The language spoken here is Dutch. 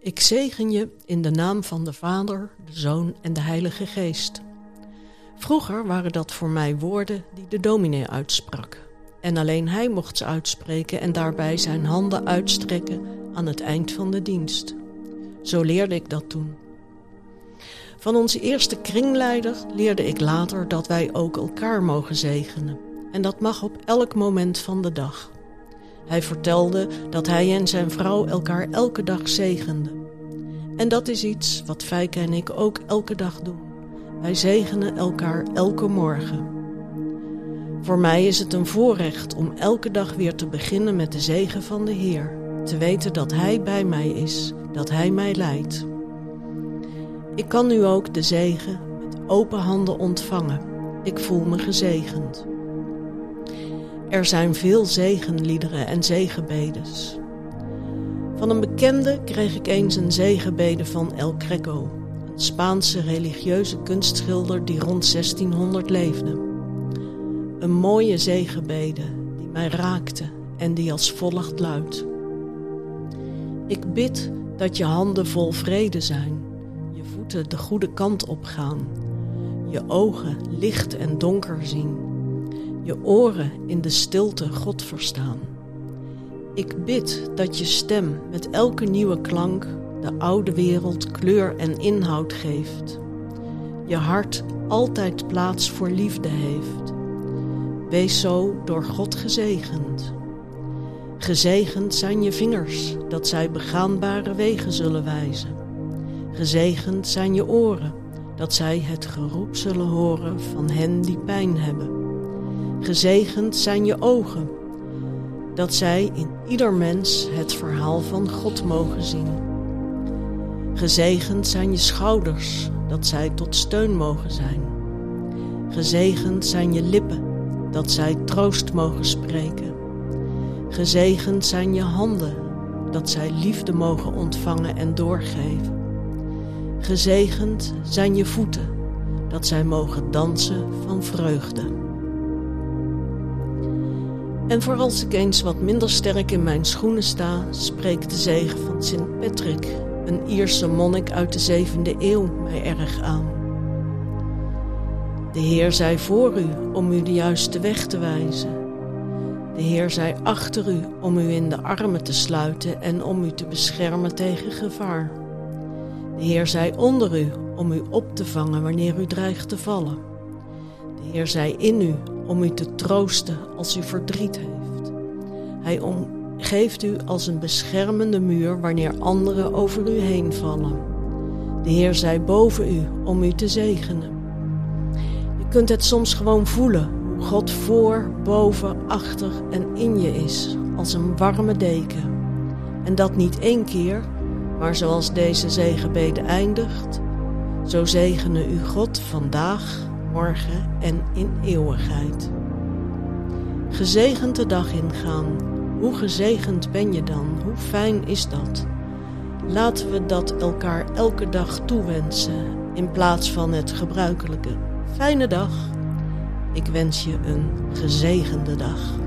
Ik zegen je in de naam van de Vader, de Zoon en de Heilige Geest. Vroeger waren dat voor mij woorden die de dominee uitsprak. En alleen hij mocht ze uitspreken en daarbij zijn handen uitstrekken aan het eind van de dienst. Zo leerde ik dat toen. Van onze eerste kringleider leerde ik later dat wij ook elkaar mogen zegenen. En dat mag op elk moment van de dag. Hij vertelde dat hij en zijn vrouw elkaar elke dag zegenden. En dat is iets wat Fijke en ik ook elke dag doen. Wij zegenen elkaar elke morgen. Voor mij is het een voorrecht om elke dag weer te beginnen met de zegen van de Heer. Te weten dat Hij bij mij is, dat Hij mij leidt. Ik kan nu ook de zegen met open handen ontvangen. Ik voel me gezegend. Er zijn veel zegenliederen en zegenbedes. Van een bekende kreeg ik eens een zegenbede van El Greco, een Spaanse religieuze kunstschilder die rond 1600 leefde. Een mooie zegenbede die mij raakte en die als volgt luidt. Ik bid dat je handen vol vrede zijn, je voeten de goede kant op gaan, je ogen licht en donker zien, je oren in de stilte God verstaan. Ik bid dat je stem met elke nieuwe klank de oude wereld kleur en inhoud geeft. Je hart altijd plaats voor liefde heeft. Wees zo door God gezegend. Gezegend zijn je vingers, dat zij begaanbare wegen zullen wijzen. Gezegend zijn je oren, dat zij het geroep zullen horen van hen die pijn hebben. Gezegend zijn je ogen, dat zij in ieder mens het verhaal van God mogen zien. Gezegend zijn je schouders, dat zij tot steun mogen zijn. Gezegend zijn je lippen, dat zij troost mogen spreken. Gezegend zijn je handen, dat zij liefde mogen ontvangen en doorgeven. Gezegend zijn je voeten, dat zij mogen dansen van vreugde. En voor als ik eens wat minder sterk in mijn schoenen sta, spreekt de zegen van Sint Patrick, een Ierse monnik uit de zevende eeuw, mij erg aan. De Heer zij voor u om u de juiste weg te wijzen. De Heer zij achter u om u in de armen te sluiten en om u te beschermen tegen gevaar. De Heer zij onder u om u op te vangen wanneer u dreigt te vallen. De Heer zij in u om u te troosten als u verdriet heeft. Hij omgeeft u als een beschermende muur wanneer anderen over u heen vallen. De Heer zij boven u om u te zegenen. Je kunt het soms gewoon voelen hoe God voor, boven, achter en in je is, als een warme deken. En dat niet één keer, maar zoals deze zegenbede eindigt, zo zegene u God vandaag morgen en in eeuwigheid. Gezegend de dag ingaan. Hoe gezegend ben je dan? Hoe fijn is dat? Laten we dat elkaar elke dag toewensen in plaats van het gebruikelijke. Fijne dag. Ik wens je een gezegende dag.